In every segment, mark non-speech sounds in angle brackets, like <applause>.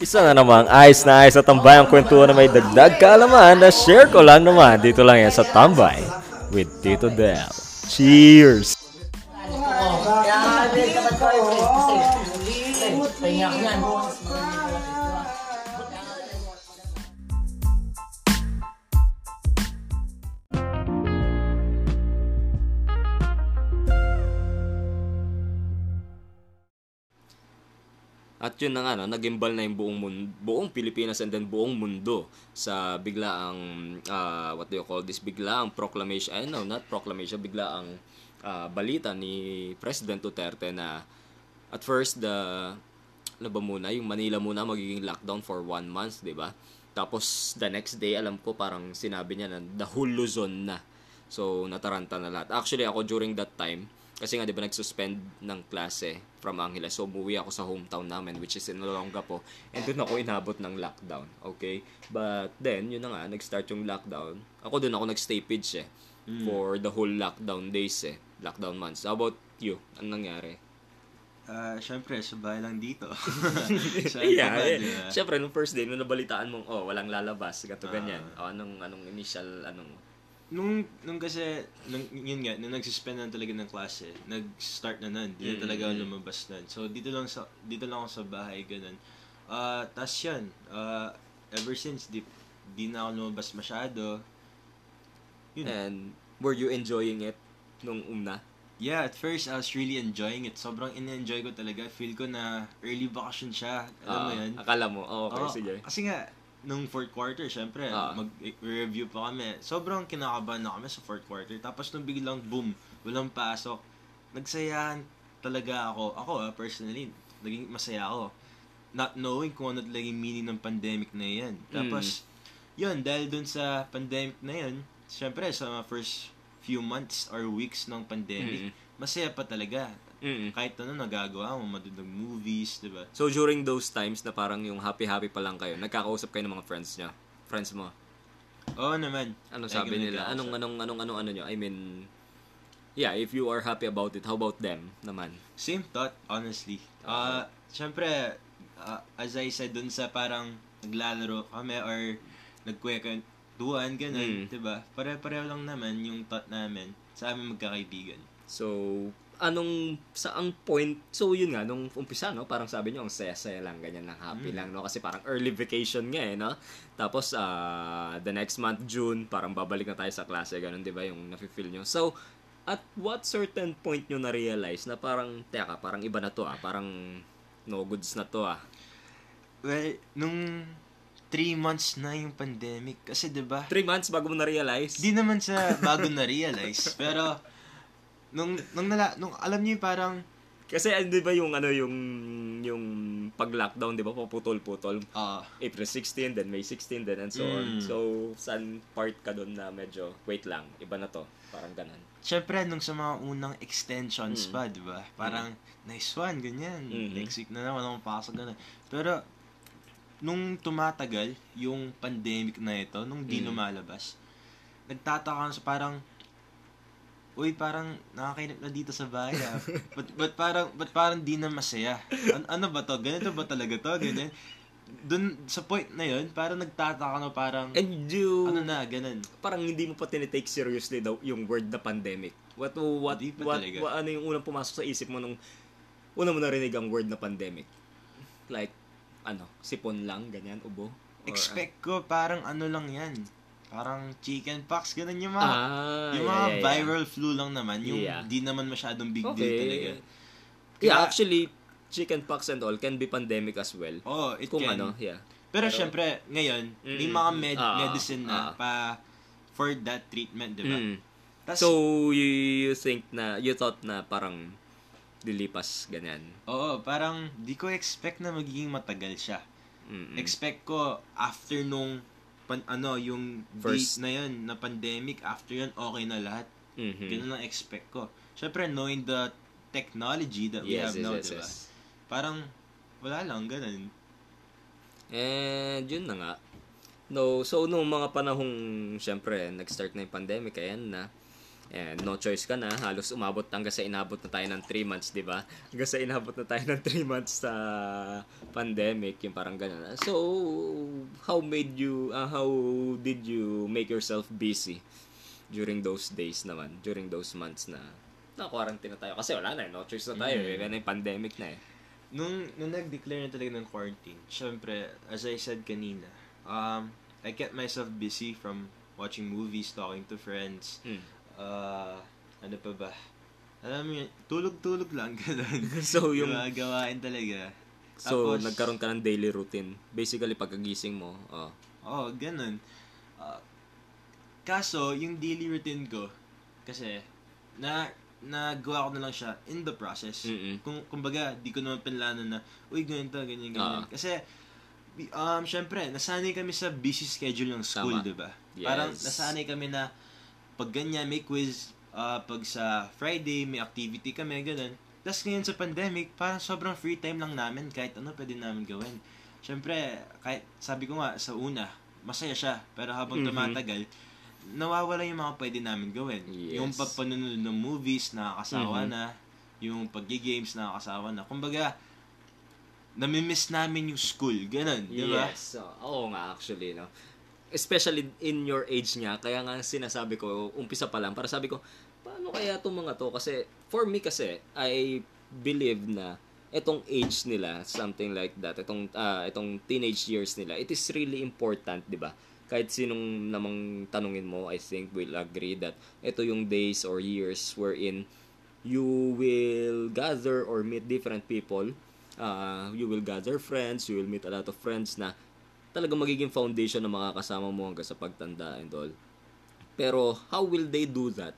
Isa na namang ayos na ayos sa tambay ang kwentuhan na may dagdag kaalaman na share ko lang naman dito lang yan sa Tambay with Tito Del. Cheers! At yun na nga, no, nagimbal na yung buong, mundo, buong Pilipinas and then buong mundo sa biglaang, uh, what do you call this, biglaang proclamation, ay no, not proclamation, biglaang uh, balita ni President Duterte na at first, the, ano ba muna, yung Manila muna magiging lockdown for one month, di ba? Tapos, the next day, alam ko, parang sinabi niya na the whole Luzon na. So, nataranta na lahat. Actually, ako during that time, kasi nga, di ba, nag-suspend ng klase from Angeles. So, umuwi ako sa hometown namin, which is in Olongapo. And doon ako inabot ng lockdown. Okay? But then, yun na nga, nag-start yung lockdown. Ako doon ako nag-stay pitch eh. For the whole lockdown days eh. Lockdown months. How about you? Anong nangyari? Ah, syempre, sabay lang dito. <laughs> Sa yeah, yeah. di ba? Siyempre, nung first day, nung nabalitaan mong, oh, walang lalabas, gato Ah. ganyan. Oh, anong, anong initial, anong, Nung, nung kasi, nung, yun nga, nung nag-suspend na talaga ng klase, nag-start na nun, di na Mm. talaga ako lumabas nun. So, dito lang sa, dito lang ako sa bahay, ganun. Ah, tas yan, ah, ever since, di, di na ako lumabas masyado. Yun. and were you enjoying it nung una? Yeah, at first, I was really enjoying it. Sobrang in-enjoy ko talaga. Feel ko na early vacation siya. Alam mo Ah, yun? Akala mo, oh, okay, Oo, sige. Kasi nga, nung fourth quarter, syempre, Ah. mag-review pa kami. Sobrang kinakabahan na kami sa fourth quarter. Tapos nung biglang boom, walang pasok. Nagsayahan talaga ako. Ako, ah, personally, naging masaya ako. Not knowing kung ano talaga yung meaning ng pandemic na yan. Tapos, yun, dahil dun sa pandemic na yun, syempre, sa mga first few months or weeks ng pandemic, Mm. masaya pa talaga. Mm. Kahit ano nagagawa mo, madudog movies, di ba? So, during those times na parang yung happy-happy pa lang kayo, nagkakausap kayo ng mga friends niya? Friends mo? Oo naman. Lagi sabi nila? Anong, anong, anong, anong, ano nyo? I mean, yeah, if you are happy about it, how about them naman? Same thought, honestly. Uh, Siyempre, uh, as I said dun sa parang naglalaro kami or nagkwekwentuhan, Mm. ganun, diba? Pare-pareho lang naman yung thought namin sa aming magkakaibigan. So, anong, sa ang point, so yun nga, nung umpisa, no, parang sabi nyo, ang saya-saya lang, ganyan lang, happy Mm. lang, no, kasi parang early vacation nga, eh, no? Tapos, ah, the next month, June, parang babalik na tayo sa klase, ganun, di ba, yung nafe-feel nyo. So, at what certain point nyo na-realize na parang, teka, parang iba na to, ah, parang no goods na to, ah. Well, nung three months na yung pandemic, kasi diba, Three months bago mo na-realize? di naman sa bago na-realize, <laughs> pero nung, nung, nala, nung alam niyo parang, Kasi, ah, di ba yung, ano, yung, yung pag-lockdown, di ba, paputol-putol, ah, April 16, then May 16, then and so on. Mm. So, saan part ka doon na medyo, wait lang, iba na to. Parang ganun. Siyempre, nung sa mga unang extensions Mm. pa, di ba? Parang, nice one, ganyan. Mhm. Next week na naman akong pasok, ganun. Pero, nung tumatagal, yung pandemic na ito, nung di Mm. lumalabas, nagtataka ako sa parang, uy, parang nakakainip na dito sa bahay ah. but, but parang, but parang di na masaya. An- ano ba to? Ganito ba talaga to? Ganyan. Dun, sa point na yun, parang nagtataka na parang, And you, ano na, ganun. parang hindi mo pa tinitake seriously daw yung word na pandemic. What, what, what, talaga. what, ano yung unang pumasok sa isip mo nung una mo narinig ang word na pandemic? Like, ano, sipon lang, ganyan, ubo? Or, Expect ko parang ano lang yan. Parang chicken pox, ganun yung mga, ah, yung yeah, mga yeah, yeah. viral flu lang naman. Yung Yeah. di naman masyadong big deal Okay. talaga. Yeah, Kaya- actually, chicken pox and all can be pandemic as well. Oh, it Kung can. ano, yeah. Pero, Pero- syempre, ngayon, may Mm, mga mm, med- ah, medicine na ah. pa for that treatment, di ba? Mm. Tas, So, you, you think na, you thought na parang dilipas, ganyan. oo, parang di ko expect na magiging matagal siya. Mm-mm. Expect ko after nung pan, ano, yung First- date na yun, na pandemic, after yun, okay na lahat. Mhm. Ganun ang expect ko. Syempre, knowing the technology that we Yes, have yes, now, yes, diba? yes. Parang, wala lang, ganun. And, yun na nga. No, so nung mga panahong syempre nag-start na yung pandemic, ayan na. And no choice ka na, halos umabot hanggang sa inabot na tayo ng 3 months, 'di ba? Hanggang sa inabot na tayo ng 3 months sa pandemic, yung parang ganun. So, how made you uh, how did you make yourself busy during those days naman, during those months na na-quarantine na tayo kasi wala na, eh, no choice na tayo, eh, na yung pandemic na eh. Nung, nung nag-declare na talaga ng quarantine, syempre, as I said kanina, um, I kept myself busy from watching movies, talking to friends, Mm. Uh, ano pa ba? Alam mo yun, tulog-tulog lang, <laughs> ganun. So, yung- Diba, gawain talaga. So, Tapos- nagkaroon ka ng daily routine. Basically, pagkagising mo, oh, Oo, oh, ganun. Ah, kaso, yung daily routine ko, kasi, na, nagawa ko na lang siya in the process. Mm-mm. Kung, kumbaga, di ko naman pinlano na, uy, ganito, ganyan, ganyan. Ah. Kasi, um, syempre, nasanay kami sa busy schedule ng school, di ba? Yes. Parang, nasanay kami na, pag ganyan, may quiz, ah, pag sa Friday, may activity kami, ganun. Tapos ngayon sa pandemic, parang sobrang free time lang namin, kahit ano pwede namin gawin. Syempre, kahit sabi ko nga, sa una, masaya siya, pero habang Mhm. tumatagal, nawawala yung mga pwede namin gawin. Yes. Yung papanunod ng movies, nakakasawa Mhm. na. Yung pag-games, nakakasawa na. Kumbaga, namimiss namin yung school. Ganun, di ba? Yes. Oo nga actually, no. Especially in your age nga, kaya nga sinasabi ko, umpisa pa lang, para sabi ko, paano kaya itong mga to? Kasi, for me kasi, I believe na itong age nila, something like that, itong, ah, itong teenage years nila, it is really important, di ba? Kahit sinong namang tanungin mo, I think will agree that ito yung days or years wherein you will gather or meet different people. Uh, you will gather friends, you will meet a lot of friends na talagang magiging foundation na makakasama mo hanggang sa pagtanda and all. Pero how will they do that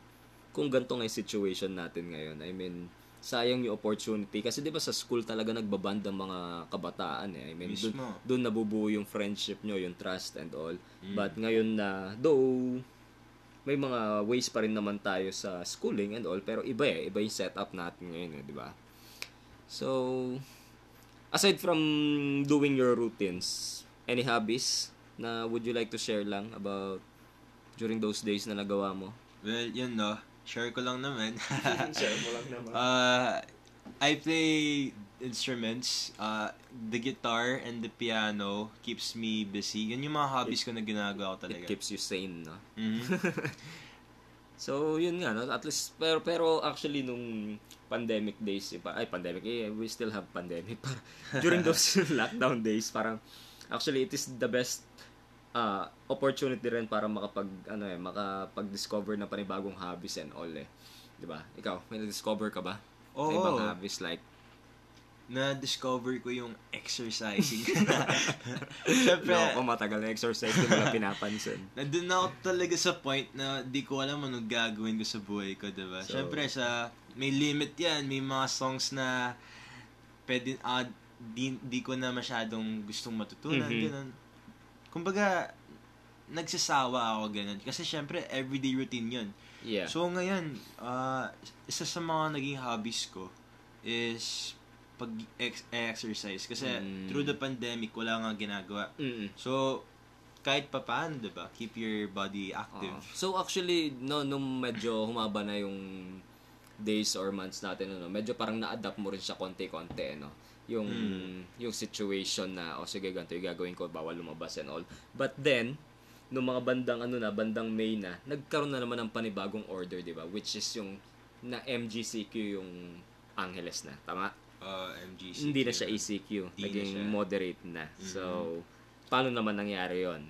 kung ganito nga situation natin ngayon? I mean, sayang yung opportunity kasi 'di ba sa school talaga nagbaband ang mga kabataan eh. I mean, dun, Mismo. dun nabubuo yung friendship nyo, yung trust and all. Mm. But ngayon na though may mga ways pa rin naman tayo sa schooling and all pero iba eh, iba yung setup natin ngayon eh, 'di ba? So aside from doing your routines, any hobbies na would you like to share lang about during those days na nagawa mo? Well, yun no. Share ko lang naman. <laughs> share mo lang naman. Uh, I play instruments. Uh, the guitar and the piano keeps me busy. Yun yung mga hobbies ko na ginagawa ko It talaga. keeps you sane, no? Mhm. <laughs> So, yun nga, no? at least, pero, pero actually, nung pandemic days, pa- ay, pandemic, eh, we still have pandemic. <laughs> During those lockdown days, parang, actually, it is the best uh, opportunity rin para makapag, ano eh, makapag-discover na panibagong hobbies and all, eh. Di ba? Ikaw, may na-discover ka ba? Oo. May ibang hobbies like, Na-discover ko yung exercising. <laughs> Siyempre, no, kung matagal na exercise, di mo lang pinapansin. <laughs> nandun na ako talaga sa point na di ko alam anong gagawin ko sa buhay ko, diba? So- Siyempre, sa, may limit yan. May mga songs na pwede, ah, di, di ko na masyadong gustong matutunan, Mhm. ganun. Kumbaga, nagsasawa ako ganun. Kasi syempre, everyday routine yun. Yeah. So ngayon, ah, isa sa mga naging hobbies ko is pag-exercise. Kasi Mm. through the pandemic, wala nga ginagawa. Mm-mm. So, kahit pa paano, diba? Keep your body active. Oo. So actually, no, nung medyo humaba na yung days or months natin, ano, medyo parang na-adapt mo rin siya konti-konti, no? Yung, Mm. yung situation na, o sige, ganito yung gagawin ko, bawal lumabas and all. But then, nung mga bandang, ano na, bandang May na, nagkaroon na naman ng panibagong order, di ba? Which is yung, na MGCQ yung Angeles na, tama? Uh, MGC. Hindi na siya ECQ, na naging siya. moderate na. So, paano naman nangyari yon